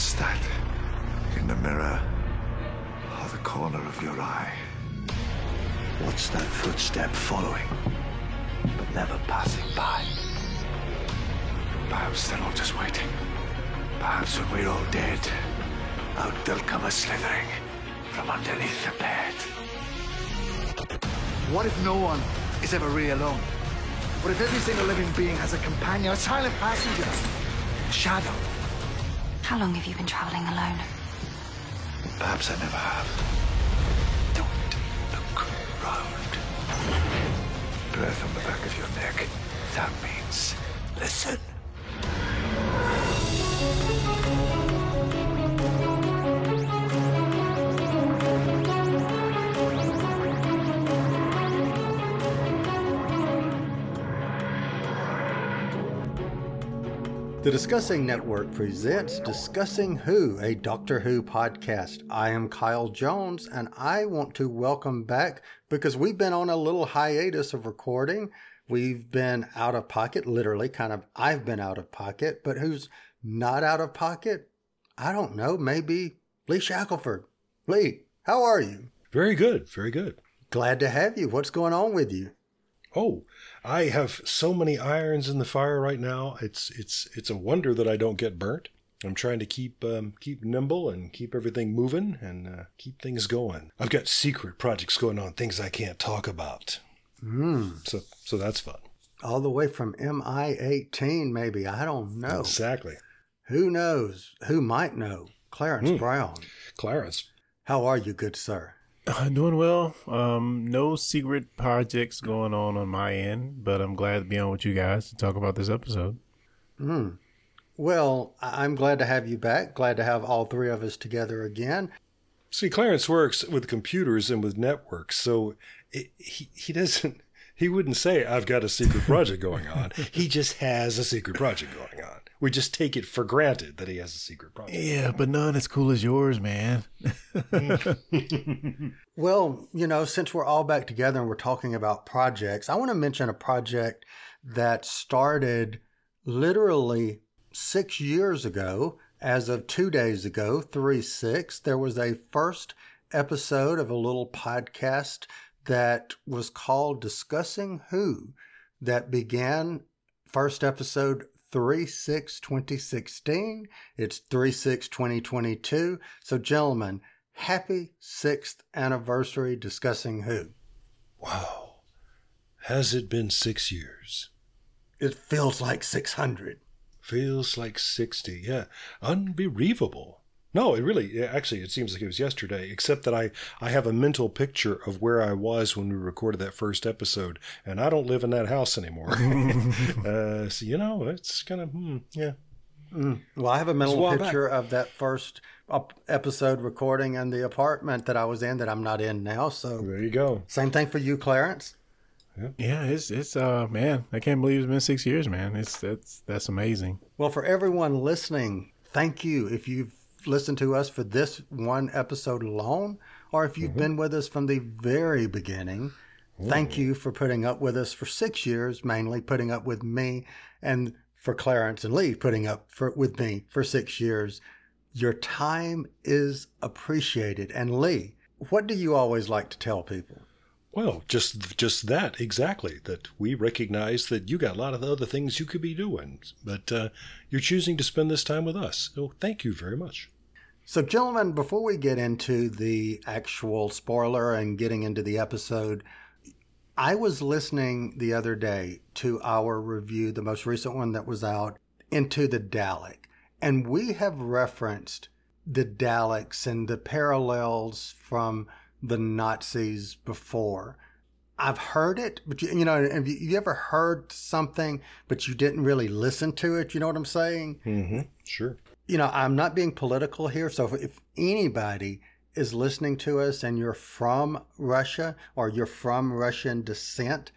What's that? In the mirror or the corner of your eye? What's that footstep following, but never passing by? Perhaps they're all just waiting. Perhaps when we're all dead, out they'll come a slithering from underneath the bed. What if no one is ever really alone? What if every single living being has a companion, a silent passenger, a shadow? How long have you been traveling alone? Perhaps I never have. Don't look round. Breath on the back of your neck. That means listen. The Discussing Network presents Discussing Who, a Doctor Who podcast. I am Kyle Jones, and I want to welcome back because we've been on a little hiatus of recording. We've been out of pocket, literally, kind of. I've been out of pocket, but who's not out of pocket? I don't know. Maybe Lee Shackleford. Lee, how are you? Very good, very good. Glad to have you. What's going on with you? Oh, I have so many irons in the fire right now. It's it's it's a wonder that I don't get burnt. I'm trying to keep um, keep nimble and keep everything moving and uh, keep things going. I've got secret projects going on, things I can't talk about. Mm. So so that's fun. All the way from MI 18, maybe. I don't know. Exactly. Who knows? Who might know? Clarence Mm. Brown. Clarence. How are you, good sir? Uh, doing well. Um, no secret projects going on on my end, but I'm glad to be on with you guys to talk about this episode. Hmm. Well, I- I'm glad to have you back. Glad to have all three of us together again. See, Clarence works with computers and with networks, so it, he he doesn't he wouldn't say I've got a secret project going on. he just has a secret project going on. We just take it for granted that he has a secret project. Yeah, but none as cool as yours, man. Well, you know, since we're all back together and we're talking about projects, I want to mention a project that started literally six years ago. As of two days ago, 3 6, there was a first episode of a little podcast that was called Discussing Who that began first episode 3 6 2016. It's 3 6 2022. So, gentlemen, happy sixth anniversary discussing who. Wow. Has it been six years? It feels like 600. Feels like 60. Yeah. Unbelievable. No, it really, yeah, actually, it seems like it was yesterday, except that I, I have a mental picture of where I was when we recorded that first episode, and I don't live in that house anymore. uh, so, you know, it's kind of, hmm, yeah. Well, I have a mental while back. picture of that first episode recording in the apartment that I was in that I'm not in now. So, There you go. same thing for you, Clarence. Yeah, it's it's uh man, I can't believe it's been six years, man. It's that's that's amazing. Well, for everyone listening, thank you. If you've listened to us for this one episode alone, or if you've mm-hmm. been with us from the very beginning, thank you for putting up with us for six years, mainly putting up with me, and for Clarence and Lee putting up for, with me for six years. Your time is appreciated. And Lee, what do you always like to tell people? Well, just just that exactly. That we recognize that you got a lot of other things you could be doing, but uh, you're choosing to spend this time with us. So thank you very much. So, gentlemen, before we get into the actual spoiler and getting into the episode, I was listening the other day to our review, the most recent one that was out, into the Dalek. And we have referenced the Daleks and the parallels from the Nazis before. I've heard it, but you, you know, have you, you ever heard something, but you didn't really listen to it? You know what I'm saying? Mm-hmm. Sure. you know, I'm not being political here. So if, if anybody is listening to us and you're from Russia or you're from Russian descent,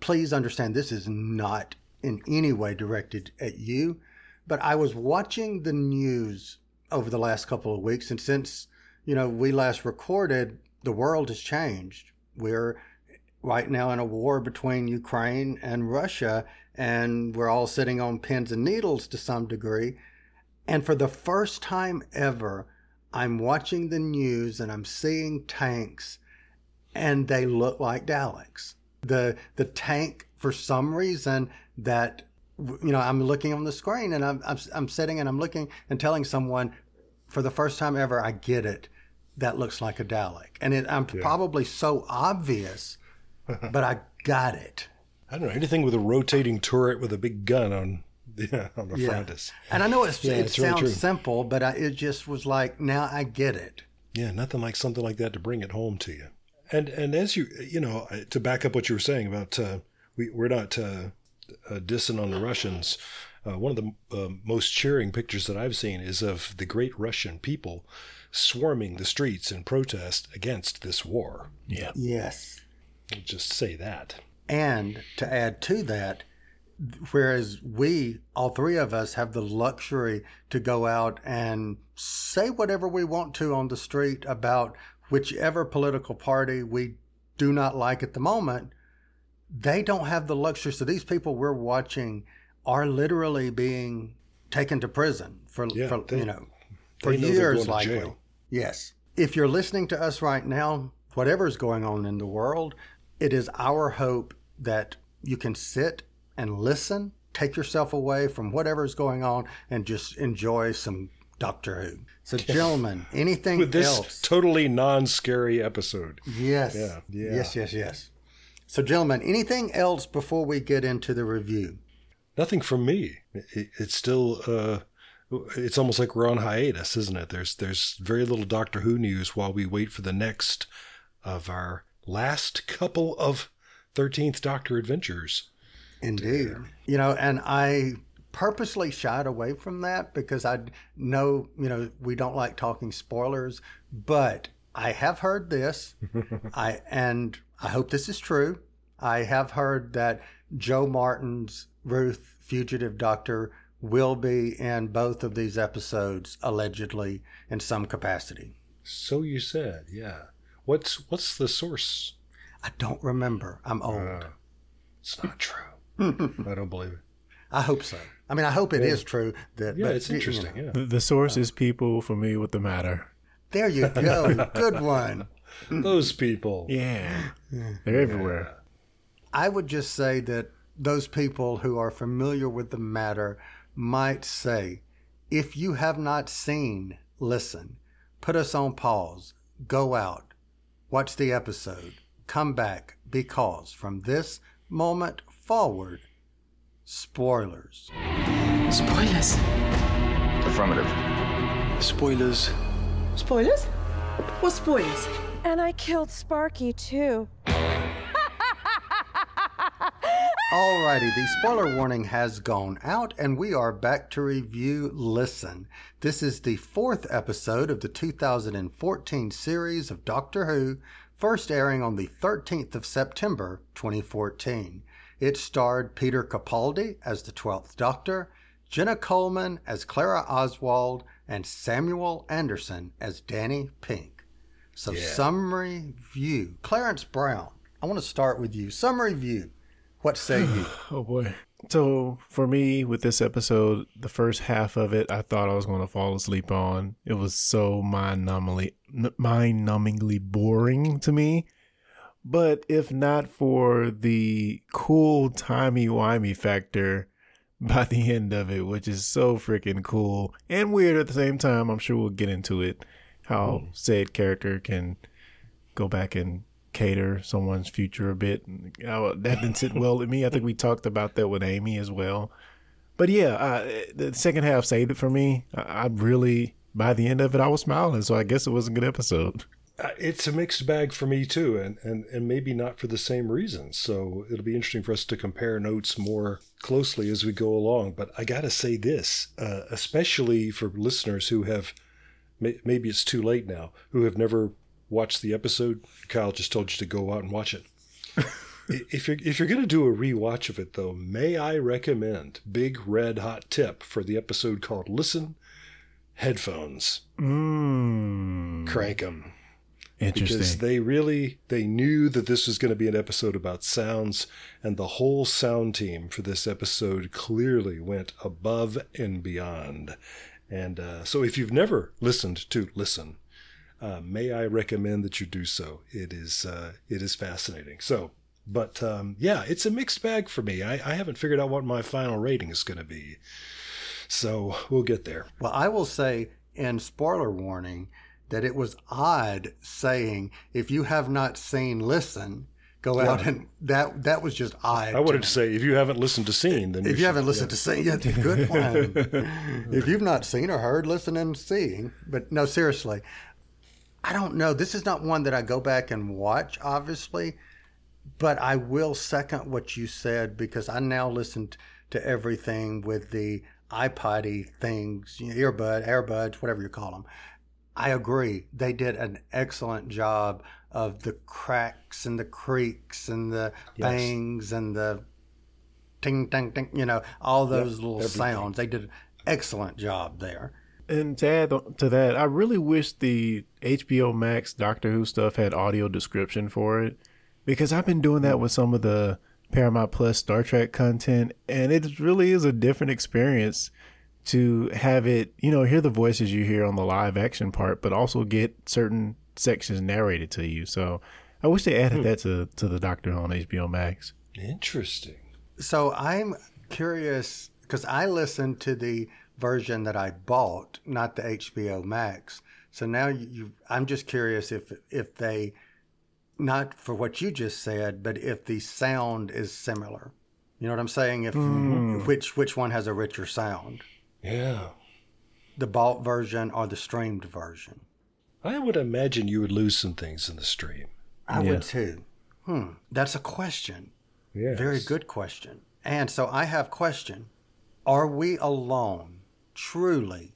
please understand this is not in any way directed at you. But I was watching the news over the last couple of weeks. And since, you know, we last recorded, the world has changed. We're right now in a war between Ukraine and Russia, and we're all sitting on pins and needles to some degree. And for the first time ever, I'm watching the news and I'm seeing tanks and they look like Daleks. The the tank for some reason that you know I'm looking on the screen and I'm I'm, I'm sitting and I'm looking and telling someone for the first time ever I get it that looks like a Dalek and it, I'm Yeah. probably so obvious but I got it. I don't know anything with a rotating turret with a big gun on yeah, on the Yeah. front is And I know it's, Yeah, it it's sounds true. simple, but I, it just was like now I get it. yeah nothing like something like that to bring it home to you. And and as you you know to back up what you were saying about uh, we we're not uh, uh, dissing on the Russians. Uh, one of the uh, most cheering pictures that I've seen is of the great Russian people swarming the streets in protest against this war. Yeah. Yes. I'll just say that. And to add to that, whereas we, all three of us, have the luxury to go out and say whatever we want to on the street about whichever political party we do not like at the moment, they don't have the luxury. So these people we're watching are literally being taken to prison for, Yeah, for they- you know, for years likely. Yes. If you're listening to us right now, whatever's going on in the world, it is our hope that you can sit and listen, take yourself away from whatever's going on, and just enjoy some Doctor Who. So, gentlemen, anything With this else? totally non-scary episode. yes. Yeah, yeah. Yes, yes, yes. So, gentlemen, anything else before we get into the review? Nothing from me. It's still uh it's almost like we're on hiatus, isn't it? There's there's very little Doctor Who news while we wait for the next of our last couple of 13th Doctor adventures. Indeed. You know, and I purposely shied away from that because I know, you know, we don't like talking spoilers, but I have heard this. I and I hope this is true. I have heard that Jo Martin's Ruth Fugitive Doctor will be in both of these episodes allegedly in some capacity. So you said, yeah. What's what's the source? I don't remember. I'm old. Uh, it's not true. I don't believe it. I hope so. I mean, I hope it is true that Yeah, but, it's you know. interesting. Yeah. The, the source is people familiar with the matter. There you go. Good one. Those people. Yeah. They're everywhere. I would just say that those people who are familiar with the matter might say, if you have not seen, listen, put us on pause, go out, watch the episode, come back, because from this moment forward, spoilers. Spoilers. Affirmative. Spoilers. Spoilers? What spoilers? And I killed Sparky too. Alrighty, the spoiler warning has gone out, and we are back to review Listen. This is the fourth episode of the 2014 series of Doctor Who, first airing on the 13th of September 2014. It starred Peter Capaldi as the 12th Doctor, Jenna Coleman as Clara Oswald, and Samuel Anderson as Danny Pink. So, summary view. Clarence Brown, I want to start with you. Summary view. What say you? Oh boy. So for me, with this episode, the first half of it, I thought I was going to fall asleep on. It was so mind-numbingly, mind-numbingly boring to me. But if not for the cool timey-wimey factor by the end of it, which is so freaking cool and weird at the same time, I'm sure we'll get into it. How hmm. said character can go back and cater someone's future a bit. That didn't sit well with me. I think we talked about that with Amy as well. But yeah, the second half saved it for me. I, I really, by the end of it, I was smiling. So I guess it was a good episode. It's a mixed bag for me too, and, and, and maybe not for the same reasons. So it'll be interesting for us to compare notes more closely as we go along. But I got to say this, uh, especially for listeners who have, may, maybe it's too late now, who have never watched the episode. Kyle just told you to go out and watch it. If you're if you're gonna do a rewatch of it though, may I recommend big red hot tip for the episode called "Listen." Headphones, Mmm. crank 'em because Interesting. they really they knew that this was going to be an episode about sounds and the whole sound team for this episode clearly went above and beyond And uh, so, if you've never listened to Listen, uh, may I recommend that you do so? It is uh, it is fascinating. So, but um, yeah, it's a mixed bag for me. I, I haven't figured out what my final rating is going to be. So we'll get there. Well, I will say in spoiler warning that it was odd saying if you have not seen Listen, go out and that that was just odd. I wanted to say if you haven't listened to Scene, then if you, should- haven't listened yeah. to Sing, yeah, good one. if you've not seen or heard, listen and seeing. But no, seriously, I don't know. This is not one that I go back and watch, obviously, but I will second what you said because I now listen to everything with the iPoddy things, you know, earbud, airbuds, whatever you call them. I agree. They did an excellent job of the cracks and the creaks and the Yes. bangs and the ting, ting, ting, you know, all those little everything. sounds. They did an excellent job there. And to add to that, I really wish the HBO Max Doctor Who stuff had audio description for it because I've been doing that with some of the Paramount Plus Star Trek content, and it really is a different experience to have it, you know, hear the voices you hear on the live action part, but also get certain sections narrated to you. So I wish they added hmm. that to, to the Doctor Who on HBO Max. Interesting. So I'm curious because I listened to the version that I bought, not the HBO Max. So now you, you I'm just curious if if they not for what you just said, but if the sound is similar. You know what I'm saying? If which which one has a richer sound? Yeah. The bought version or the streamed version? I would imagine you would lose some things in the stream. I Yeah. would too. Hmm. That's a question. Yeah. Very good question. And so I have question. Are we alone, truly,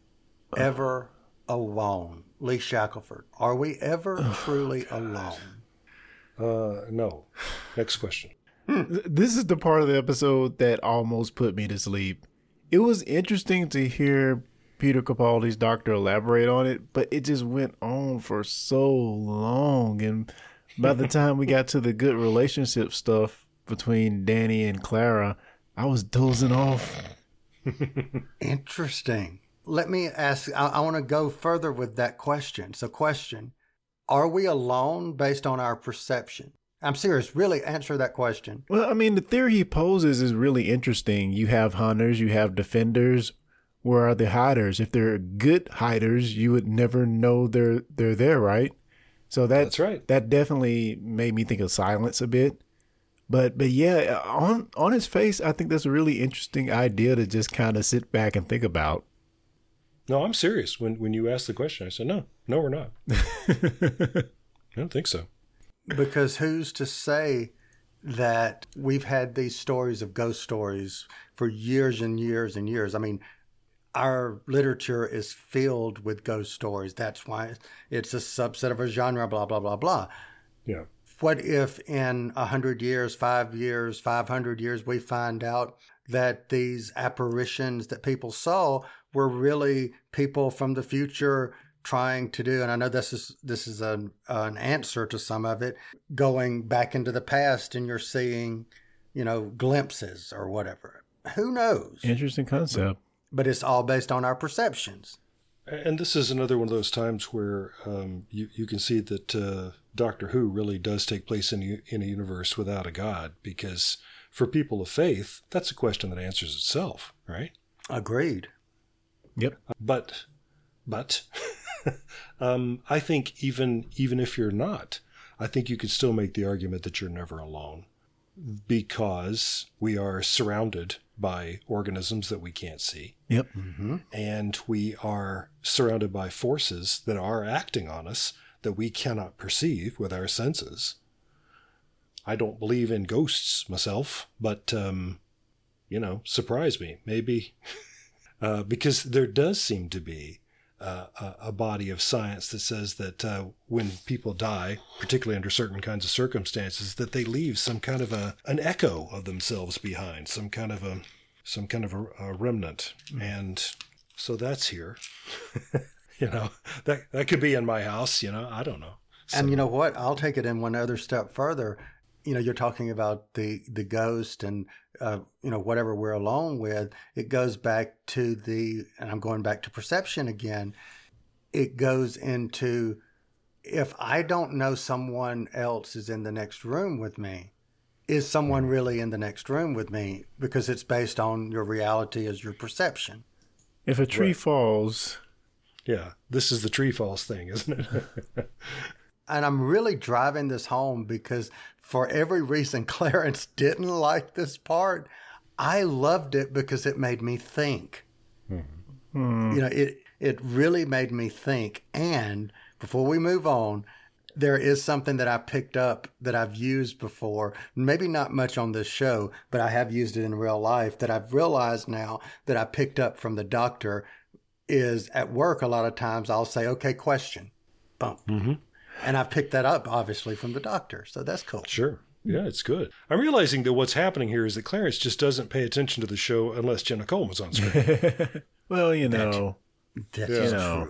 ever alone? Lee Shackleford, are we ever truly alone? Uh, no. Next question. This is the part of the episode that almost put me to sleep. It was interesting to hear Peter Capaldi's doctor elaborate on it, but it just went on for so long. And by the time we got to the good relationship stuff between Danny and Clara, I was dozing off. Interesting. Let me ask, I, I want to go further with that question. So, question Are we alone based on our perception? I'm serious. Really answer that question. Well, I mean, the theory he poses is really interesting. You have hunters, you have defenders. Where are the hiders? If they're good hiders, you would never know they're they're there, right? So that, That's right. That definitely made me think of silence a bit. But but yeah, on on his face, I think that's a really interesting idea to just kind of sit back and think about. No, I'm serious. When when you asked the question, I said no, no, we're not. I don't think so. Because who's to say that we've had these stories of ghost stories for years and years and years? I mean, our literature is filled with ghost stories. That's why it's a subset of a genre, blah, blah, blah, blah. Yeah. What if in 100 years, five years, 500 years, we find out that these apparitions that people saw were really people from the future trying to do and I know this is this is an an answer to some of it going back into the past and you're seeing you know glimpses or whatever. Who knows? Interesting concept. but it's all based on our perceptions. And this is another one of those times where um, you you can see that uh, Doctor Who really does take place in a, in a universe without a god, because for people of faith, that's a question that answers itself, right? agreed Yep. But, but, um, I think even even if you're not, I think you could still make the argument that you're never alone, because we are surrounded by organisms that we can't see. Yep. and we are surrounded by forces that are acting on us that we cannot perceive with our senses. I don't believe in ghosts myself, but um, you know, surprise me maybe, uh, because there does seem to be uh, a, a body of science that says that uh, when people die, particularly under certain kinds of circumstances, that they leave some kind of a an echo of themselves behind, some kind of a some kind of a, a remnant, and so that's here. you know, that that could be in my house. You know, I don't know. And you know what? I'll take it in one other step further. you know, you're talking about the the ghost and uh, you know whatever we're alone with. It goes back to the, and I'm going back to perception again. It goes into if I don't know someone else is in the next room with me, is someone really in the next room with me? Because it's based on your reality as your perception. If a tree Right. falls, Yeah, this is the tree falls thing, isn't it? And I'm really driving this home because for every reason Clarence didn't like this part, I loved it because it made me think. Hmm. Hmm. You know, it it really made me think. And before we move on, there is something that I picked up that I've used before. Maybe not much on this show, but I have used it in real life that I've realized now that I picked up from the doctor is at work a lot of times I'll say, okay, question. Bump. Mm-hmm. And I've picked that up obviously from the doctor. So that's cool. Sure. Yeah, it's good. I'm realizing that what's happening here is that Clarence just doesn't pay attention to the show unless Jenna Coleman's on screen. well, you know, That's you know,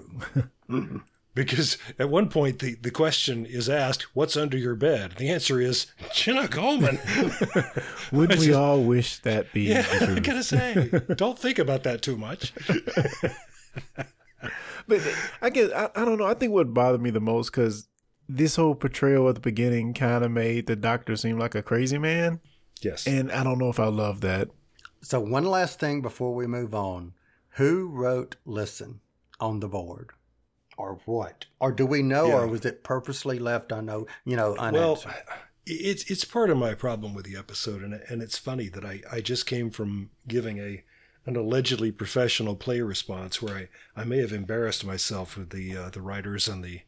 true. because at one point the, the question is asked, What's under your bed? The answer is Jenna Coleman. would we all wish that be yeah, the I truth? gotta say, don't think about that too much. But I guess I, I don't know. I think what bothered me the most because this whole portrayal at the beginning kind of made the doctor seem like a crazy man, Yes. and I don't know if I love that. So one last thing before we move on. Who wrote listen on the board? Or what? Or do we know Yeah. or was it purposely left unknown, you know, well, unanswered? it's it's part of my problem with the episode, and and it's funny that I, I just came from giving a an allegedly professional play response where I, I may have embarrassed myself with the uh, the writers and the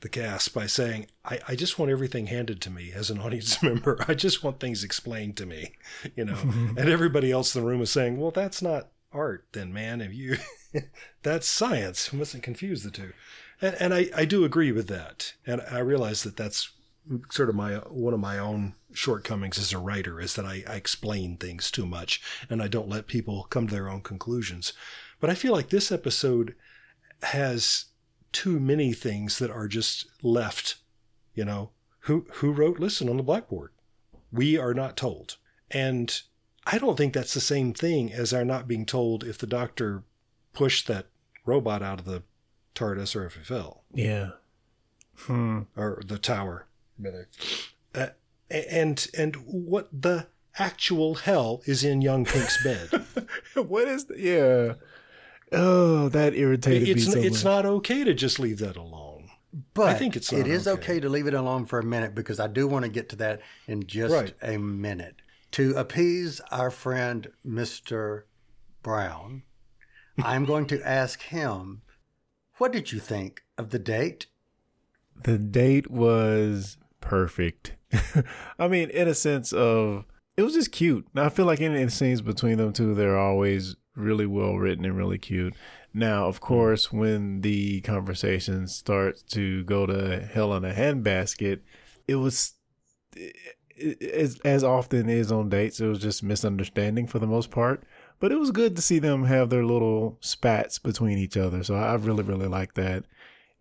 the cast by saying I, I just want everything handed to me as an audience member. I just want things explained to me, you know. and everybody else in the room is saying, "Well, that's not art, then, man. If you that's science, we mustn't confuse the two. And and I I do agree with that, and I realize that that's sort of my one of my own shortcomings as a writer is that I, I explain things too much and I don't let people come to their own conclusions. But I feel like this episode has too many things that are just left. You know, who who wrote "Listen" on the blackboard? We are not told, and I don't think that's the same thing as our not being told if the doctor pushed that robot out of the TARDIS or if it fell Yeah. Hmm. or the tower. Uh, and and what the actual hell is in young Pink's bed? what is the, yeah? Oh, that irritated it's me so it's much. not okay to just leave that alone. But I think it's it not is okay. okay to leave it alone for a minute because I do want to get to that in just Right. a minute. To appease our friend Mr. Brown, I'm going to ask him, what did you think of the date? the date was perfect. I mean, in a sense of it was just cute. Now I feel like in the scenes between them two, they're always really well written and really cute. Now, of hmm. course, when the conversation starts to go to hell in a handbasket, it was as as often is on dates. It was just misunderstanding for the most part. But it was good to see them have their little spats between each other. So I really, really like that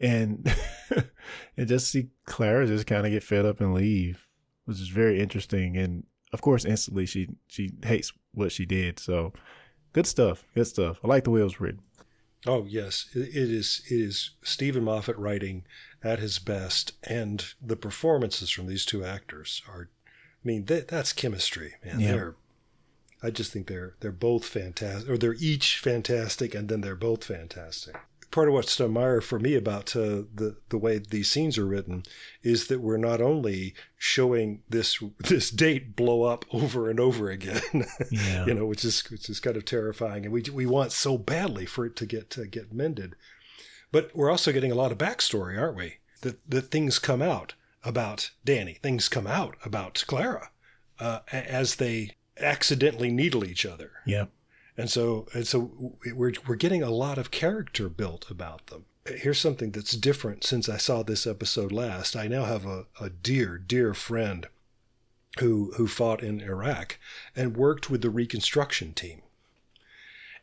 and and just see Clara just kind of get fed up and leave, which is very interesting. And of course, instantly she she hates what she did. So good stuff, good stuff. I like the way it was written. Oh yes, it, is. It is Steven Moffat writing at his best, and the performances from these two actors are. I mean, that, that's chemistry, man. Yeah. They're. I just think they're they're both fantastic, or they're each fantastic, and then they're both fantastic. Part of what's to admire for me about uh, the the way these scenes are written is that we're not only showing this this date blow up over and over again, Yeah. you know, which is which is kind of terrifying, and we we want so badly for it to get to get mended, but we're also getting a lot of backstory, aren't we? That that things come out about Danny, things come out about Clara, uh, as they accidentally needle each other, Yeah, and so and so we're we're getting a lot of character built about them. Here's something that's different since I saw this episode last. I now have a, a dear, dear friend who who fought in Iraq and worked with the reconstruction team.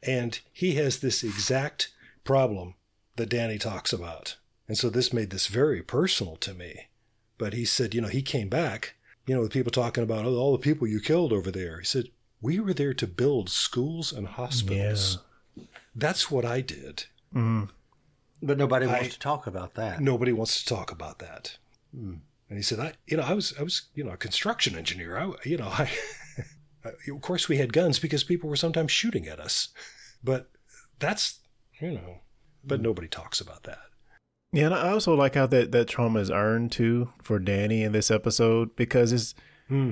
And he has this exact problem that Danny talks about. And so this made this very personal to me. But he said, you know, he came back, you know, with people talking about oh, all the people you killed over there. He said, we were there to build schools and hospitals. Yeah. That's what I did. Mm. But nobody wants to talk about that. Nobody wants to talk about that. And he said, I, you know, I was, I was, you know, a construction engineer. I, you know, I, of course we had guns because people were sometimes shooting at us, but that's, you know, but nobody talks about that. Yeah, and I also like how that that trauma is earned too for Danny in this episode because it's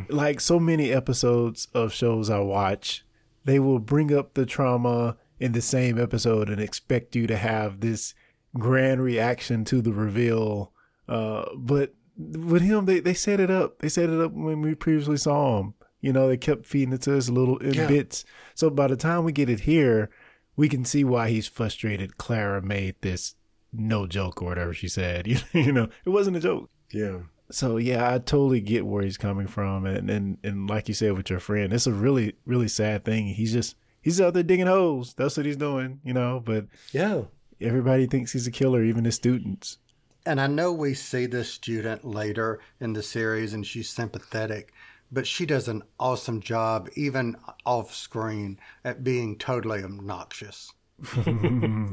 like so many episodes of shows I watch, they will bring up the trauma in the same episode and expect you to have this grand reaction to the reveal. Uh, but with him, they, they set it up. They set it up when we previously saw him. You know, they kept feeding it to us little in Yeah. bits. So by the time we get it here, we can see why he's frustrated. Clara made this no joke or whatever she said. You, you know, it wasn't a joke. Yeah. So yeah, I totally get where he's coming from, and and and like you said with your friend, it's a really really sad thing. He's just he's out there digging holes. That's what he's doing, you know. But Yeah. everybody thinks he's a killer, even his students. And I know we see this student later in the series and she's sympathetic, but she does an awesome job, even off screen, at being totally obnoxious.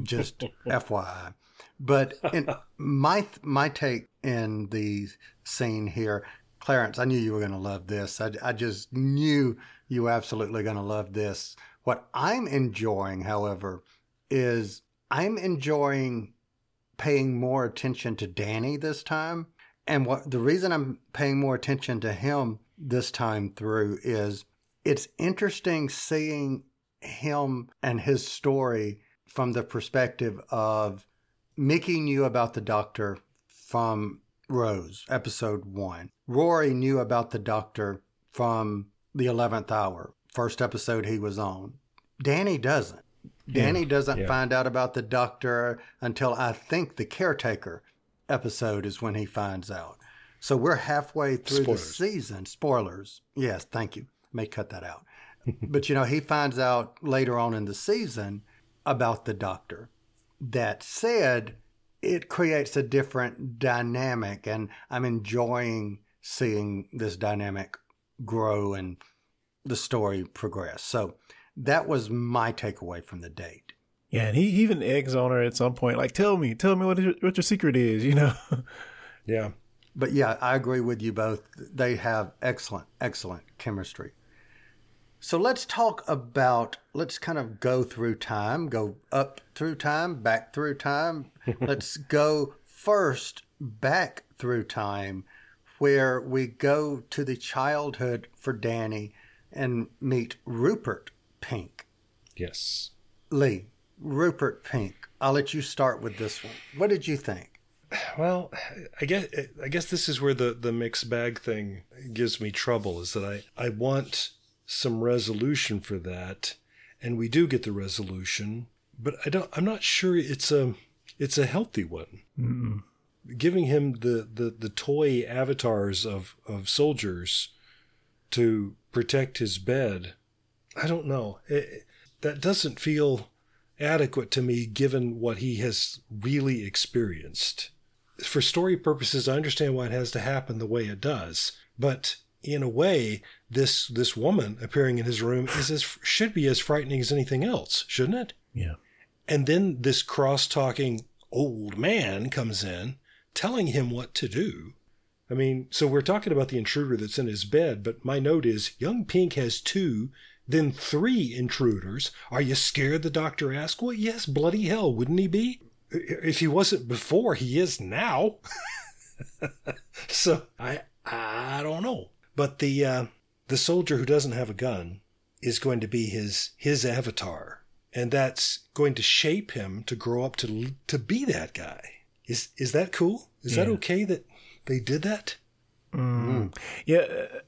Just FYI. But in my my take in the scene here, Clarence, I knew you were going to love this. I, I just knew you were absolutely going to love this. What I'm enjoying, however, is I'm enjoying paying more attention to Danny this time. And what the reason I'm paying more attention to him this time through is it's interesting seeing him and his story from the perspective of Mickey knew about the doctor from Rose, episode one. Rory knew about the doctor from the 11th hour, first episode he was on. Danny doesn't. Danny doesn't yeah. find out about the doctor until I think the caretaker episode is when he finds out. So we're halfway through the season. Spoilers. Yes, thank you. May cut that out. but you know, he finds out later on in the season about the doctor. That said, it creates a different dynamic, and I'm enjoying seeing this dynamic grow and the story progress. So that was my takeaway from the date. Yeah, and he even eggs on her at some point, like, "Tell me, tell me what your, what your secret is," you know. Yeah. But yeah, I agree with you both. They have excellent, excellent chemistry. So let's talk about, let's kind of go through time, go up through time, back through time. let's go first back through time, where we go to the childhood for Danny and meet Rupert Pink. Yes. Lee, Rupert Pink. I'll let you start with this one. What did you think? Well, I guess I guess this is where the the mixed bag thing gives me trouble. Is that I I want some resolution for that, and we do get the resolution, but I don't. I'm not sure it's a it's a healthy one. Giving him the, the the toy avatars of of soldiers to protect his bed. I don't know. It, that doesn't feel adequate to me given what he has really experienced. For story purposes, I understand why it has to happen the way it does, but in a way, this this woman appearing in his room is as should be as frightening as anything else, shouldn't it? yeah. And then this cross-talking old man comes in, telling him what to do. I mean, so we're talking about the intruder that's in his bed, but my note is young Pink has two, then three intruders. Are you scared? The doctor asked. Well, yes, bloody hell, wouldn't he be? If he wasn't before, he is now. so I I don't know. But the uh, the soldier who doesn't have a gun is going to be his his avatar, and that's going to shape him to grow up to to be that guy. Is is that cool? Is that okay that they did that? Yeah,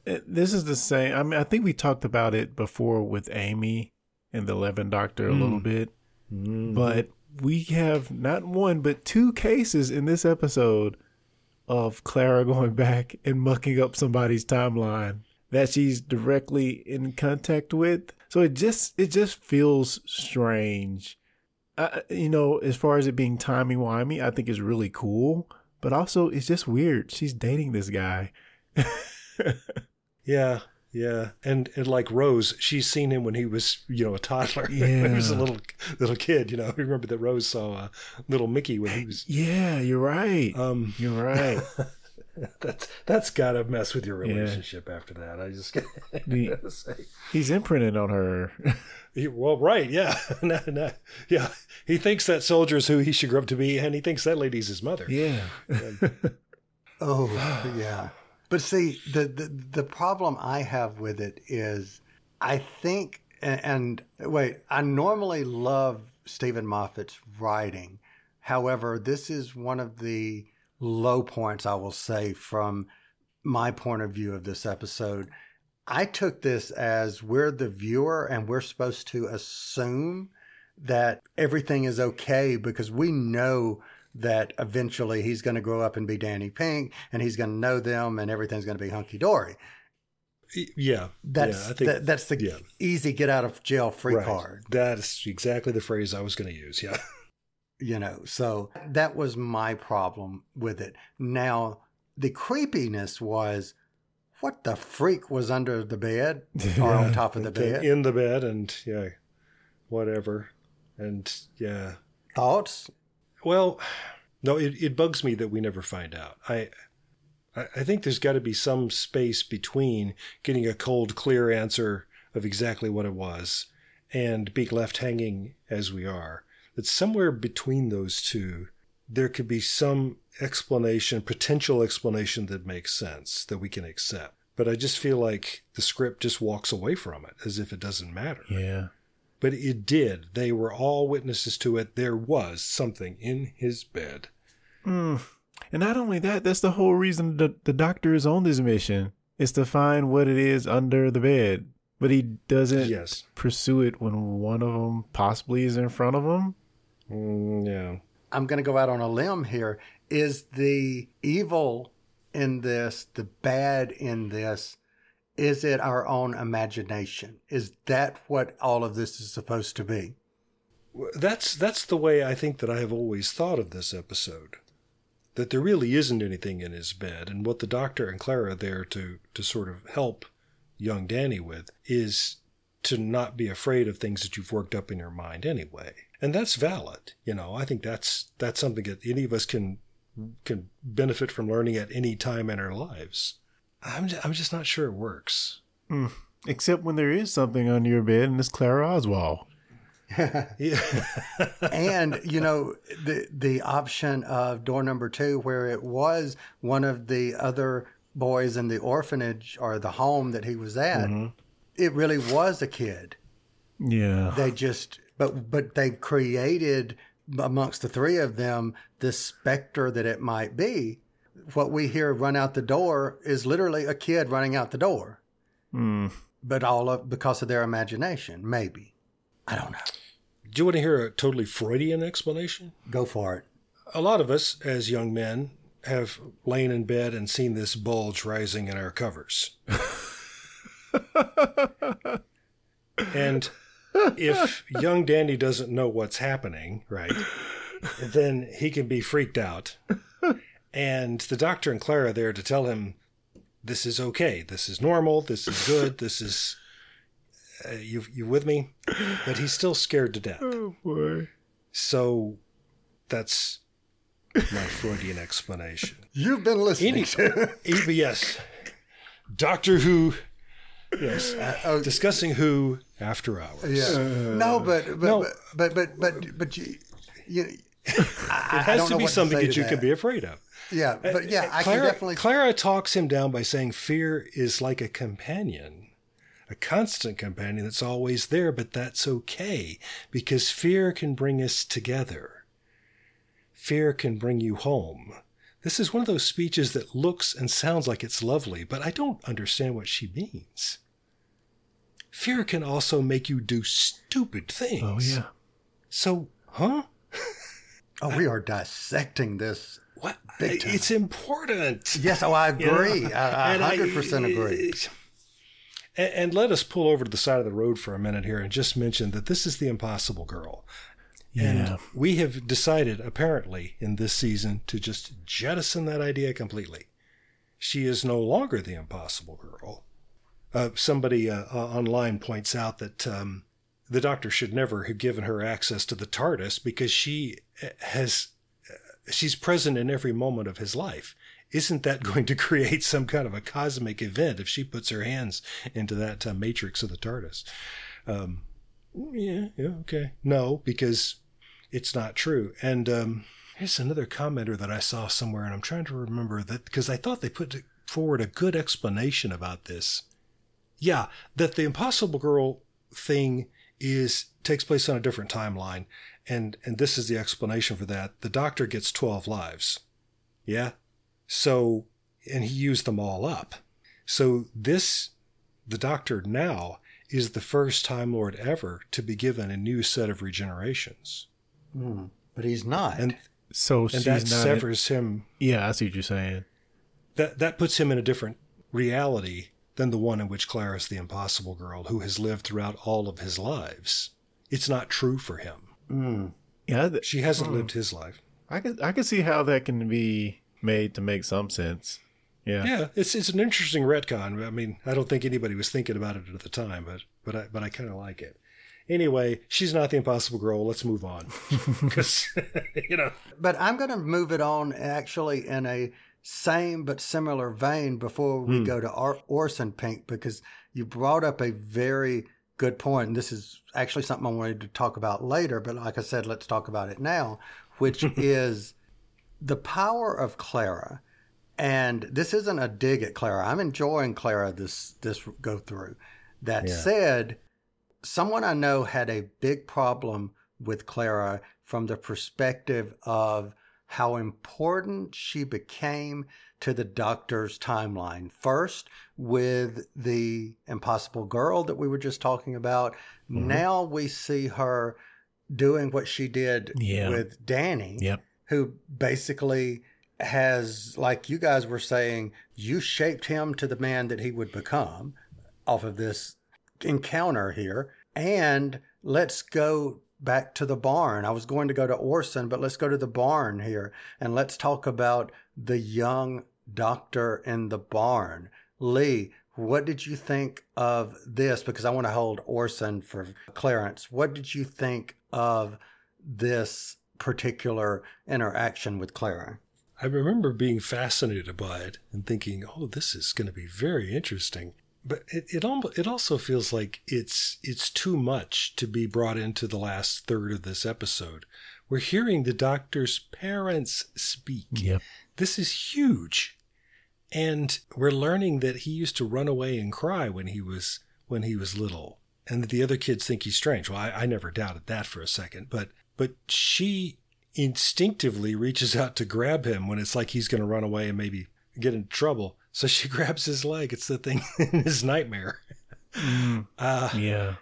uh, uh, this is the same. I mean, I think we talked about it before with Amy and the Eleven Doctor a little bit, but we have not one but two cases in this episode of Clara going back and mucking up somebody's timeline that she's directly in contact with. So it just it just feels strange. Uh, you know, as far as it being timey wimey, I think is really cool, but also it's just weird. She's dating this guy. Yeah, yeah, and and like Rose, she's seen him when he was you know a toddler, when he was a little little kid. You know, remember that Rose saw uh, little Mickey when he was. Yeah, you're right. Um, you're right. that's that's got to mess with your Yeah. relationship after that. I just The- gotta say. He's imprinted on her. He- well, right, yeah, no, no, yeah. He thinks that soldier's who he should grow up to be, and he thinks that lady's his mother. yeah. Oh, yeah. But see, the, the the problem I have with it is, I think, and, and wait, I normally love Steven Moffat's writing. However, this is one of the low points I will say from my point of view of this episode. I took this as we're the viewer and we're supposed to assume that everything is okay because we know that eventually he's going to grow up and be Danny Pink and he's going to know them and everything's going to be hunky dory. Yeah, That's yeah, I think that, that's the yeah. easy get out of jail free right. card, That's exactly the phrase I was going to use. Yeah, you know. So that was my problem with it. Now the creepiness was what the freak was under the bed or on top of the bed. in the bed, and yeah, whatever, and yeah. Thoughts? Well, no, it, it bugs me that we never find out. I I I think there's got to be some space between getting a cold, clear answer of exactly what it was and being left hanging as we are. That somewhere between those two, there could be some explanation, potential explanation that makes sense that we can accept. But I just feel like the script just walks away from it as if it doesn't matter. Yeah. But it did. They were all witnesses to it. There was something in his bed. Mm. And not only that, that's the whole reason the, the doctor is on this mission is to find what it is under the bed. But he doesn't Yes. pursue it when one of them possibly is in front of him. Mm, yeah. I'm going to go out on a limb here. Is the evil in this, the bad in this, is it our own imagination? Is that what all of this is supposed to be? That's that's the way I think that I have always thought of this episode. That there really isn't anything in his bed, and what the doctor and Clara are there to to sort of help young Danny with is to not be afraid of things that you've worked up in your mind anyway. And that's valid. You know, I think that's that's something that any of us can can benefit from learning at any time in our lives. I'm just, I'm just not sure it works. Mm. Except when there is something under your bed and it's Clara Oswald. Yeah. and you know the the option of door number two, where it was one of the other boys in the orphanage or the home that he was at, it really was a kid. Yeah. They just but but they created amongst the three of them this specter that it might be. What we hear run out the door is literally a kid running out the door, Mm. but all of because of their imagination, maybe. I don't know. Do you want to hear a totally Freudian explanation? Go for it. A lot of us, as young men, have lain in bed and seen this bulge rising in our covers. and if young Danny doesn't know what's happening, right, then he can be freaked out. And the doctor and Clara are there to tell him this is okay, this is normal, this is good, this is. Uh, you you with me? But he's still scared to death. Oh boy. So that's my Freudian explanation. You've been listening Any, to E- yes, Doctor Who. Yes, uh, oh. discussing Who after hours. Yeah. Uh, no, but but, no. but but but but but you you. I, It I has don't to know be what something say that to you can be afraid of. Yeah, uh, but yeah, I Clara, can definitely. Clara talks him down by saying fear is like a companion, a constant companion that's always there, but that's okay because fear can bring us together. Fear can bring you home. This is one of those speeches that looks and sounds like it's lovely, but I don't understand what she means. Fear can also make you do stupid things. Oh yeah. So, huh? Oh, we are dissecting this. What? Big time. It's important. Yes, oh, I agree. Yeah. I And hundred percent agree. And, and let us pull over to the side of the road for a minute here and just mention that this is the impossible girl. Yeah. And we have decided, apparently, in this season to just jettison that idea completely. she is no longer the impossible girl. Uh, somebody uh, online points out that um, the doctor should never have given her access to the TARDIS because she uh, has uh, she's present in every moment of his life. Isn't that going to create some kind of a cosmic event if she puts her hands into that uh, matrix of the TARDIS? Um, yeah, yeah, okay. No, because it's not true. And um, here's another commenter that I saw somewhere, and I'm trying to remember that because I thought they put forward a good explanation about this. Yeah, that the Impossible Girl thing is takes place on a different timeline, and and this is the explanation for that. The Doctor gets twelve lives. Yeah, so and he used them all up. So this, the Doctor now is the first Time Lord ever to be given a new set of regenerations. Mm, but he's not. And so and that severs him. yeah, I see what you're saying. That that puts him in a different reality than the one in which Clara is the impossible girl who has lived throughout all of his lives. It's not true for him. Mm. Yeah, th- She hasn't lived his life. I can I can see how that can be made to make some sense. Yeah. Yeah, it's it's an interesting retcon. I mean, I don't think anybody was thinking about it at the time, but but I but I kind of like it. Anyway, she's not the impossible girl. Let's move on because you know. But I'm going to move it on actually in a same but similar vein before we hmm. go to Or- Orson Pink because you brought up a very good point. And this is actually something I wanted to talk about later, but like I said, let's talk about it now, which is the power of Clara. And this isn't a dig at Clara. I'm enjoying Clara this this go through. That said, someone I know had a big problem with Clara from the perspective of how important she became to the doctor's timeline. First, with the impossible girl that we were just talking about. Mm-hmm. Now we see her doing what she did Yeah. with Danny, Yep. who basically has, like you guys were saying, you shaped him to the man that he would become off of this encounter here. And let's go back to the barn. I was going to go to Orson, but let's go to the barn here and let's talk about the young doctor in the barn. Lee, what did you think of this? Because I want to hold Orson for Clarence. What did you think of this particular interaction with Clara? I remember being fascinated by it and thinking, "Oh, this is going to be very interesting." But it it, almost, it also feels like it's it's too much to be brought into the last third of this episode. We're hearing the doctor's parents speak. Yep. This is huge, and we're learning that he used to run away and cry when he was when he was little, and that the other kids think he's strange. Well, I, I never doubted that for a second, but but she instinctively reaches out to grab him when it's like he's going to run away and maybe get in trouble. So she grabs his leg. It's the thing in his nightmare. Uh, Yeah.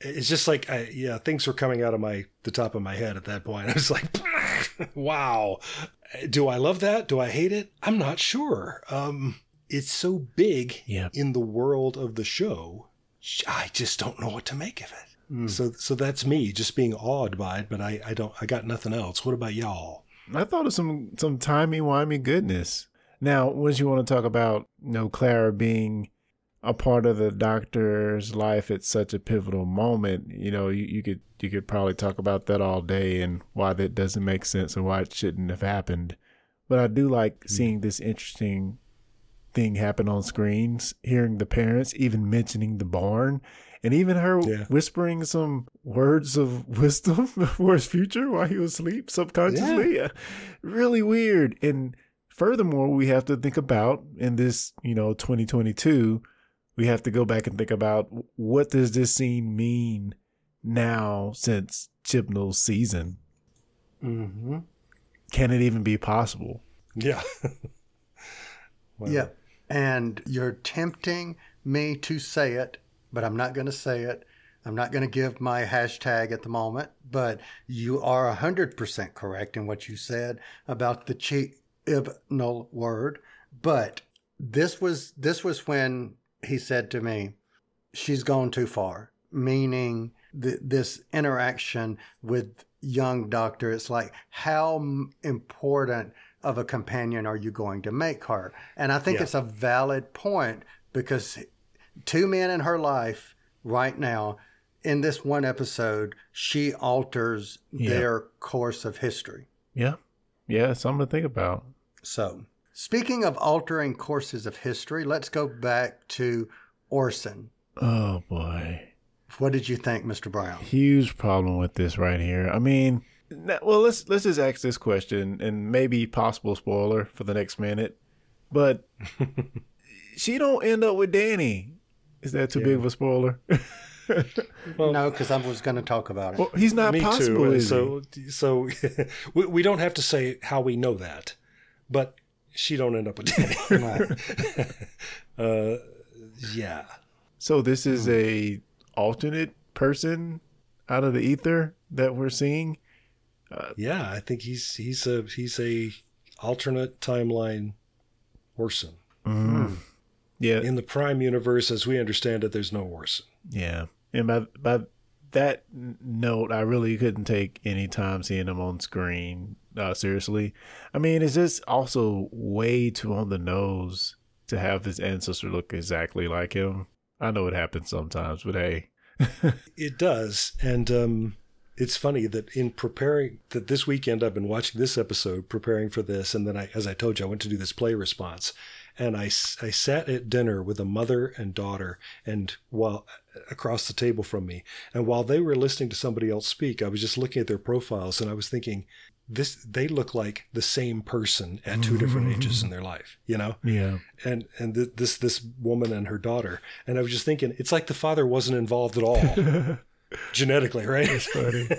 it's just like, I, yeah, things were coming out of my the top of my head at that point. I was like, wow. Do I love that? Do I hate it? I'm not sure. Um, it's so big Yep. in the world of the show. I just don't know what to make of it. So, so that's me just being awed by it, but I, I don't, I got nothing else. What about y'all? I thought of some some timey wimey goodness. Now, once you want to talk about you know Clara being a part of the doctor's life at such a pivotal moment, you know, you, you could you could probably talk about that all day and why that doesn't make sense and why it shouldn't have happened. But I do like mm-hmm. seeing this interesting thing happen on screens, hearing the parents even mentioning the barn, and even her Yeah. whispering some words of wisdom for his future while he was asleep subconsciously. Yeah. Really weird. And furthermore, we have to think about in this, you know, 2022, we have to go back and think about what does this scene mean now since Chibnall's season? Mm-hmm. Can it even be possible? Yeah. Wow. Yep. And you're tempting me to say it, but I'm not going to say it. I'm not going to give my hashtag at the moment, but you are 100% correct in what you said about the Chibnall word. But this was this was when he said to me, "She's gone too far," meaning th- this interaction with young doctor. It's like how important of a companion are you going to make her? And I think Yeah. it's a valid point because two men in her life right now, in this one episode, she alters Yeah. their course of history. Yeah. Yeah, something to think about. So, speaking of altering courses of history, let's go back to Orson. Oh boy. What did you think, Mr. Brown? Huge problem with this right here. I mean, n- well, let's let's just ask this question and maybe possible spoiler for the next minute. But she don't end up with Danny. Is that too big of a spoiler? no, because I was going to talk about it. well, he's not Me possible. too. Is so, so we, we don't have to say how we know that, but she don't end up with Danny. uh, yeah. So this is a alternate person out of the ether that we're seeing. Uh, Yeah, I think he's he's a he's a alternate timeline Orson. Yeah, In the Prime universe, as we understand it, there's no Orson. Yeah, and by by that note, I really couldn't take any time seeing him on screen. Uh, seriously, I mean, it's just also way too on the nose to have his ancestor look exactly like him. I know it happens sometimes, but hey, It does, and um, it's funny that in preparing that this weekend I've been watching this episode, preparing for this, and then I, as I told you, I went to do this play response, and I, I sat at dinner with a mother and daughter, and while across the table from me, and while they were listening to somebody else speak, I was just looking at their profiles, and I was thinking, this they look like the same person at two different ages in their life, you know? Yeah, and and th- this this woman and her daughter. And i was just thinking it's like the father wasn't involved at all genetically right?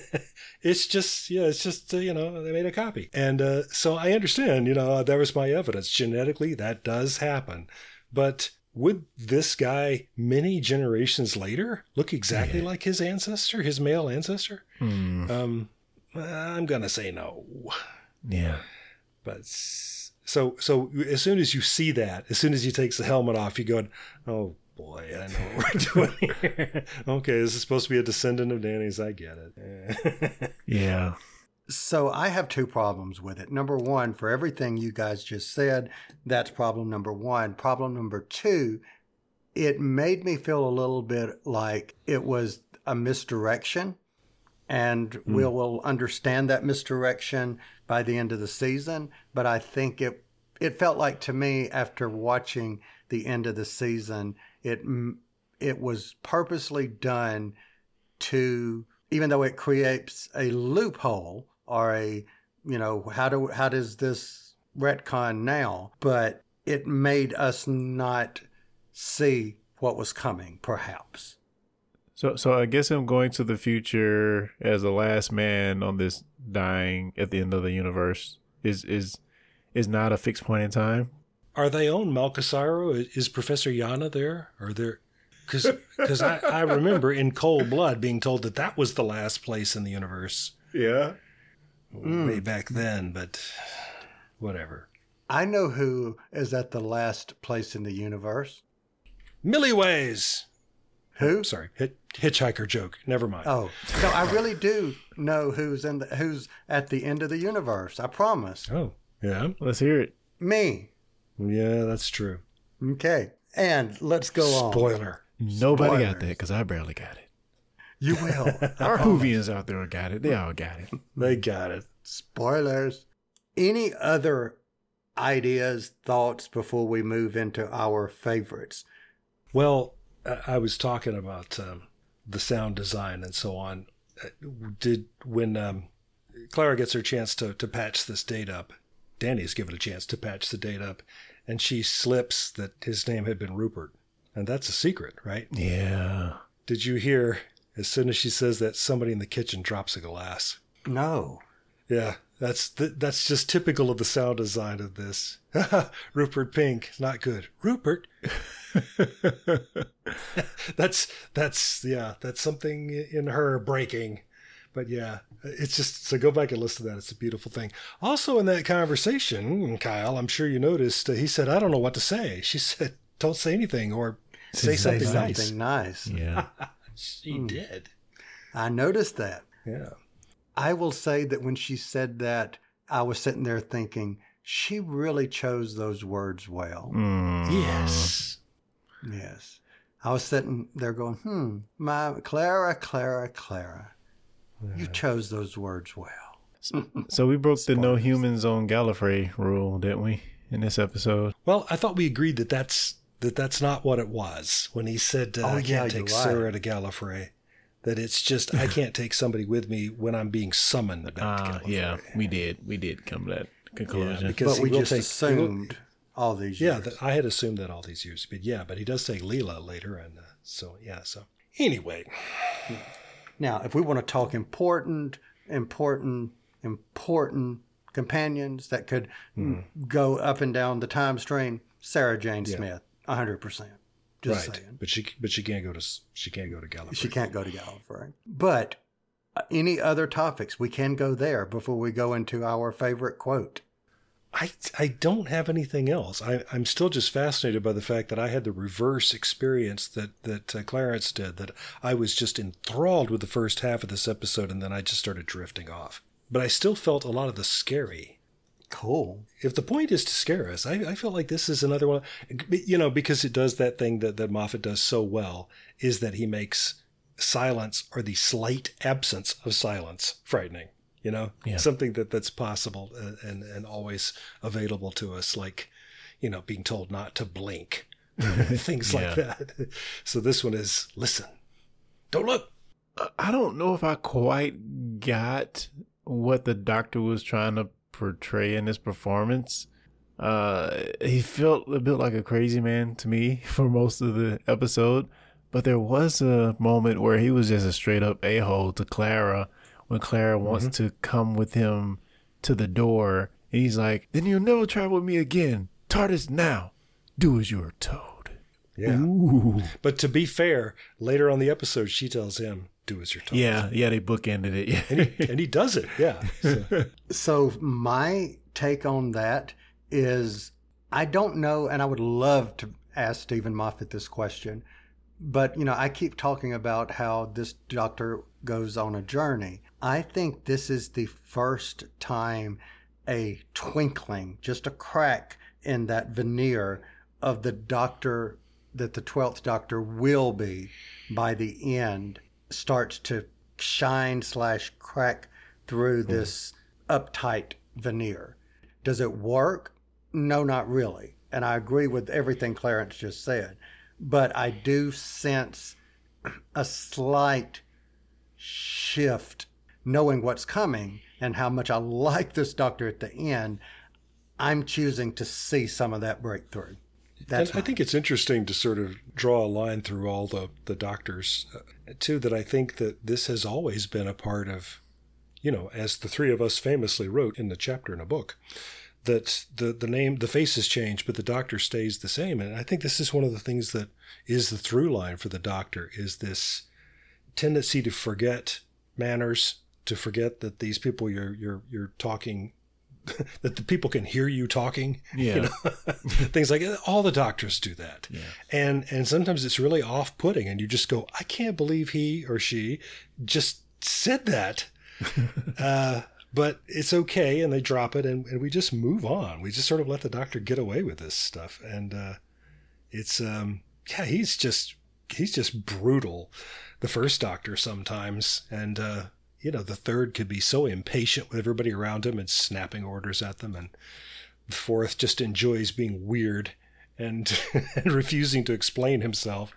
It's just yeah it's just uh, you know they made a copy. And uh, so i understand you know that was my evidence. Genetically that does happen. But would this guy many generations later look exactly like his ancestor his male ancestor? Um Uh, i'm gonna say no yeah, but so so as soon as you see that, as soon as he takes the helmet off, you go, "Oh boy, I know what we're doing here." okay, this is supposed to be a descendant of Danny's. I get it. yeah. So I have two problems with it. Number one, for everything you guys just said, that's problem number one. Problem number two, it made me feel a little bit like it was a misdirection. And hmm. we will understand that misdirection by the end of the season. But I think it it felt like to me after watching the end of the season, it it was purposely done to even though it creates a loophole or a you know how do how does this retcon now? But it made us not see what was coming perhaps So, so I guess him going to the future as the last man on this dying at the end of the universe is is is not a fixed point in time. Are they on Malcassairo? Is Professor Yana there? Are there? Because I, I remember in Cold Blood being told that that was the last place in the universe Yeah. way hmm. back then, but whatever. i know who is at the last place in the universe Milliways. Who Sorry, hit, hitchhiker joke. Never mind. oh no i really do know who's in the who's at the end of the universe i promise oh, yeah, Let's hear it. me yeah, that's true. okay and let's go on Spoiler. Nobody got that because I barely got it. you will Our Whovians out there got it. They all got it. They got it. Spoilers. Any other ideas, thoughts before we move into our favorites? Well, I I was talking about um, the sound design and so on. Uh, Did when um, Clara gets her chance to to patch this date up, Danny's given a chance to patch the date up, and she slips that his name had been Rupert, and that's a secret, right? Yeah. Did you hear? As soon as she says that, somebody in the kitchen drops a glass. No. Yeah, that's th- that's just typical of the sound design of this. Rupert Pink, not good. Rupert. that's that's yeah, that's something in her breaking. But yeah, it's just so go back and listen to that. It's a beautiful thing. Also in that conversation, Kyle, I'm sure you noticed uh, he said, "I don't know what to say." She said, "Don't say anything or say, Say something, nice." something nice. Yeah. She did. I noticed that. Yeah. I will say that when she said that, I was sitting there thinking She really chose those words well. Mm. Yes. Yes. I was sitting there going, hmm, my Clara, Clara, Clara. You chose those words well. So we broke the no humans on Gallifrey rule, didn't we, in this episode? Well, I thought we agreed that that's that that's not what it was when he said uh, Oh, I can't take you're right. Sarah to Gallifrey. That it's just I can't take somebody with me when I'm being summoned back to Ah, yeah, we did. We did come to that conclusion. because But we just take- he will- assumed all these Yeah, that, I had assumed that all these years. But yeah, but he does say Leela later, and uh, so yeah. So anyway, Now, if we want to talk important, important, important companions that could Hmm. go up and down the time stream, Sarah Jane Smith, hundred percent. Just right? saying, But she but she can't go to she can't go to Gallifrey. she can't go to Gallifrey. But uh, any other topics, we can go there before we go into our favorite quote. I, I don't have anything else. I, I'm still just fascinated by the fact that I had the reverse experience that that uh, Clarence did. That I was just enthralled with the first half of this episode, and then I just started drifting off. But I still felt a lot of the scary. Cool. If the point is to scare us, I, I felt like this is another one. You know, because it does that thing that that Moffat does so well is that he makes silence or the slight absence of silence frightening. You know, Yeah. something that that's possible uh, and and always available to us, like you know, being told not to blink, things like Yeah. that. So this one is listen, don't look. I don't know if I quite got what the doctor was trying to portray in this performance. Uh, he felt a bit like a crazy man to me for most of the episode, but there was a moment where he was just a straight up a hole to Clara when Clara wants to come with him to the door, and he's like, "Then you'll never travel with me again. TARDIS now. Do as you are told." Yeah. Ooh. But to be fair, later on the episode, she tells him, "Do as you're told." Yeah, yeah, they bookended it. Yeah. and he, and he does it. Yeah. So- So my take on that is I don't know, and I would love to ask Steven Moffat this question, but you know, I keep talking about how this doctor goes on a journey. I think this is the first time a twinkling, just a crack in that veneer of the doctor that the 12th doctor will be by the end starts to shine slash crack through mm-hmm. this uptight veneer. Does it work? No, not really. And I agree with everything Clarence just said. But I do sense a slight shift knowing what's coming and how much I like this doctor at the end. I'm choosing to see some of that breakthrough. That's I think it's interesting to sort of draw a line through all the the doctors uh, too. That I think that this has always been a part of, you know, as the three of us famously wrote in the chapter in a book, that the the name the faces change, but the doctor stays the same. And I think this is one of the things that is the through line for the doctor is this tendency to forget manners, to forget that these people you're you're you're talking that the people can hear you talking. Yeah. You know? Things like all the doctors do that. And and sometimes it's really off putting and you just go, I can't believe he or she just said that. uh, but it's okay and they drop it and, and we just move on. We just sort of let the doctor get away with this stuff. And uh, it's um yeah, he's just he's just brutal. The first doctor sometimes and uh you know, the third could be so impatient with everybody around him and snapping orders at them. And the fourth just enjoys being weird and, and refusing to explain himself.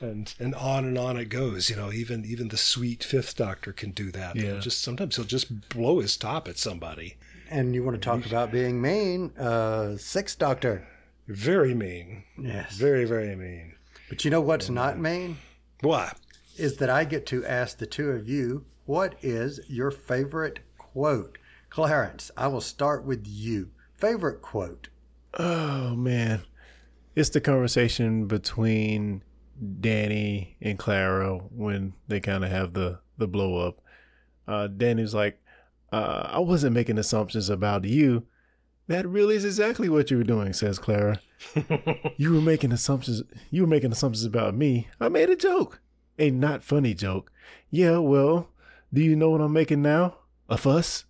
And, and on and on it goes. You know, even even the sweet fifth doctor can do that. Yeah. He'll just sometimes he'll just blow his top at somebody. and you want to talk about being mean? Uh, sixth doctor. Very mean. Yes. Very, very mean. But you know what's not mean? Why? is that I get to ask the two of you, what is your favorite quote? Clarence, I will start with you. Favorite quote? Oh man, it's the conversation between Danny and Clara when they kind of have the the blow up. Uh, Danny's like, uh, "I wasn't making assumptions about you. That really is exactly what you were doing," says Clara. you were making assumptions. You were making assumptions about me. I made a joke, a not funny joke. Yeah, well, do you know what I'm making now? A fuss,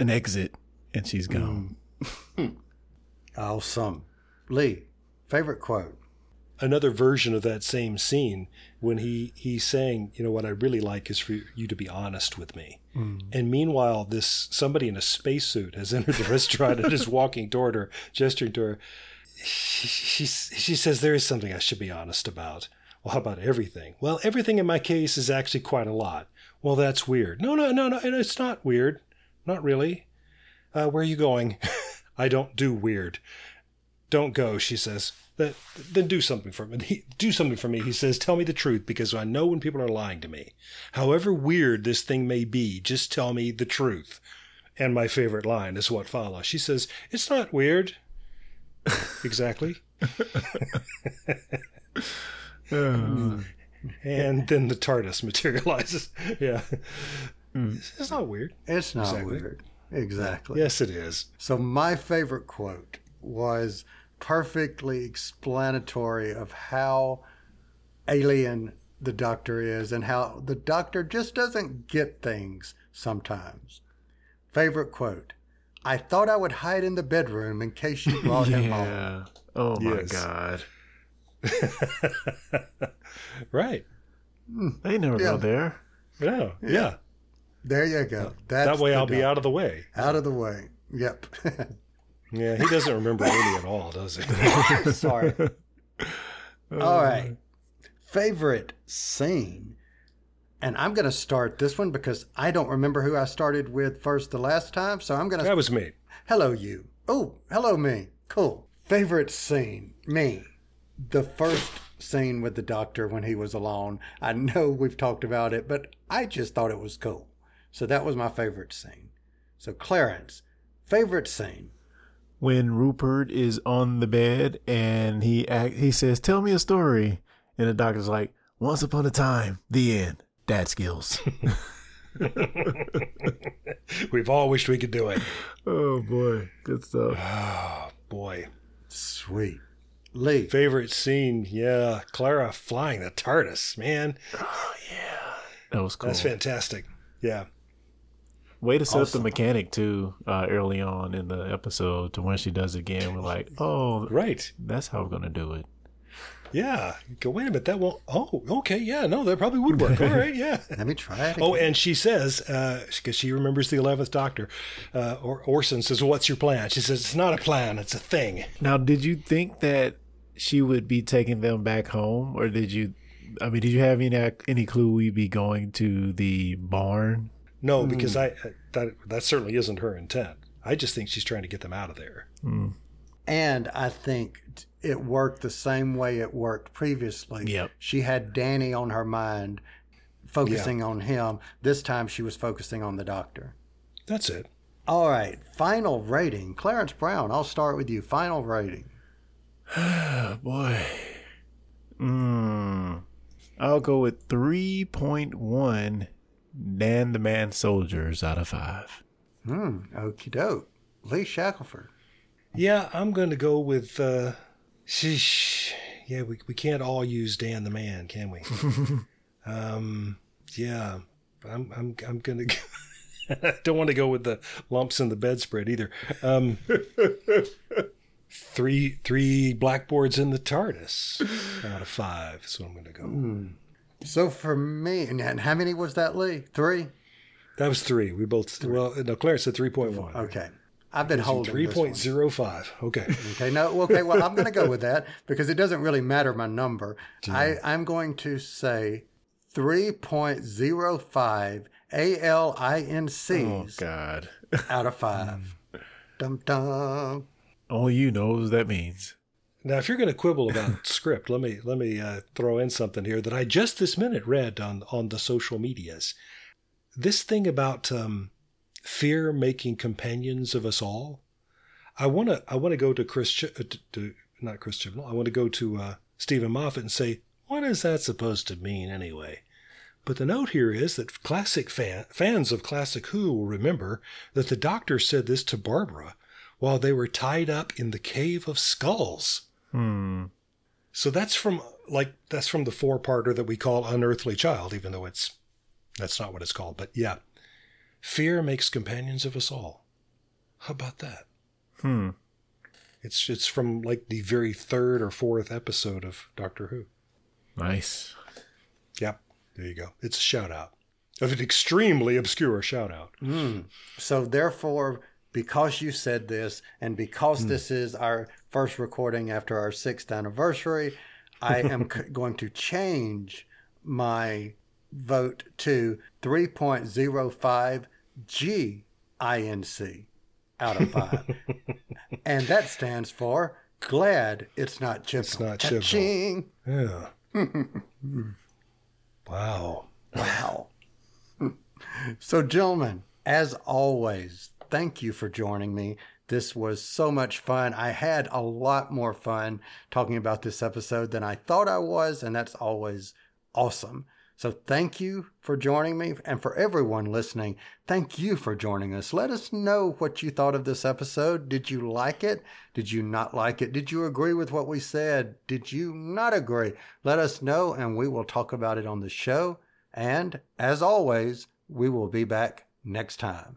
an exit, and she's gone. Mm. Hmm. Awesome. Lee, favorite quote? Another version of that same scene when he he's saying, you know, what I really like is for you to be honest with me. Mm. And meanwhile, this somebody in a spacesuit has entered the restaurant and is walking toward her, gesturing to her. She, she, she says, There is something I should be honest about. Well, how about everything? Well, everything in my case is actually quite a lot. Well, that's weird. No, no, no, no, it's not weird. Not really. Uh, where are you going? I don't do weird. Don't go, she says. Then, then do something for me. Do something for me. He says, tell me the truth because I know when people are lying to me. However weird this thing may be, just tell me the truth. And my favorite line is what follows. She says, it's not weird. exactly. And then the TARDIS materializes. Yeah. Hmm. It's not weird. It's not Exactly. weird. Exactly. Yes, it is. So my favorite quote was perfectly explanatory of how alien the doctor is and how the doctor just doesn't get things sometimes. Favorite quote. I thought I would hide in the bedroom in case you brought him home. Yeah. Oh my Yes. god. Right. Hmm, they never Yeah. go there. Yeah. Yeah. There you go. That's that way I'll be out of the way. out of the way. Yep. Yeah, he doesn't remember any at all, does he? Sorry. All right. Favorite scene. And I'm going to start this one because I don't remember who I started with first the last time. So I'm going to. That was me. Hello, you. Oh, hello, me. Cool. Favorite scene. Me. The first scene with the doctor when he was alone. I know we've talked about it, but I just thought it was cool. So that was my favorite scene. So, Clarence, favorite scene. When Rupert is on the bed and he act, he says, "Tell me a story," and the doctor's like, "Once upon a time, the end. Dad skills." We've all wished we could do it. oh boy, good stuff. Oh, boy. Sweet. Lee. Favorite scene, yeah. Clara flying the TARDIS, man. Oh yeah. That was cool. That's fantastic. Yeah. Way to set up the mechanic too uh, early on in the episode to when she does it again. We're like, oh, Right. that's how we're gonna do it. Yeah. Go, wait a minute. That won't. Oh, okay. Yeah. No, that probably would work. All right. Yeah. Let me try it. Oh, and she says, because she remembers the 11th Doctor, uh, or Orson says, What's your plan? She says, It's not a plan, it's a thing. Now, did you think that she would be taking them back home, or did you? I mean, did you have any any clue we'd be going to the barn? No, hmm. because I that that certainly isn't her intent. I just think she's trying to get them out of there. Hmm. And I think it worked the same way it worked previously. Yep. She had Danny on her mind, focusing on him. This time she was focusing on the doctor. That's it. All right, final rating. Clarence Brown, I'll start with you. Final rating. Oh boy. Hmm. I'll go with three point one. Dan the Man soldiers out of five. Hmm, okie doke. Lee Shackleford. Yeah, I'm going to go with. Uh, sheesh. Yeah, we we can't all use Dan the Man, can we? um. Yeah, I'm I'm I'm going to. I don't want to go with the lumps in the bedspread either. Um, three three blackboards in the TARDIS out of five is what I'm going to go. Hmm. So for me, and- how many was that, Lee? Three? That was three. We both well, no, Clarence said three point one. Okay. I've been holding Three point zero five. Okay. Okay, no, okay, well, I'm going to go with that because it doesn't really matter my number. I, I'm going to say 3.05 Oh God. out of 5. Hmm. Dum dum. Only you knows what that means. Now, if you're going to quibble about script, let me let me uh, throw in something here that I just this minute read on on the social medias. This thing about um, fear making companions of us all. I want to I want to go to Chris Ch- uh, to, to not Chris Chibnall. I want to go to uh, Steven Moffat and say, what is that supposed to mean anyway? But the note here is that classic fan, fans of Classic Who will remember that the Doctor said this to Barbara while they were tied up in the Cave of Skulls. Hmm. So that's from like that's from the four parter that we call Unearthly Child, even though it's that's not what it's called. But yeah. Fear makes companions of us all. How about that? Hmm. It's it's from like the very third or fourth episode of Doctor Who. Nice. Yep, there you go. It's a shout out of an extremely obscure shout out. So therefore, because you said this, and because hmm. this is our first recording after our sixth anniversary, I am c- going to change my vote to 3.05 GINC out of five. and that stands for glad it's not Chibnall. It's not Chibnall. Yeah. wow. Wow. so, gentlemen, as always, thank you for joining me. This was so much fun. I had a lot more fun talking about this episode than I thought I was, and that's always awesome. So, thank you for joining me. And for everyone listening, thank you for joining us. Let us know what you thought of this episode. Did you like it? Did you not like it? Did you agree with what we said? Did you not agree? Let us know, and we will talk about it on the show. And as always, we will be back next time.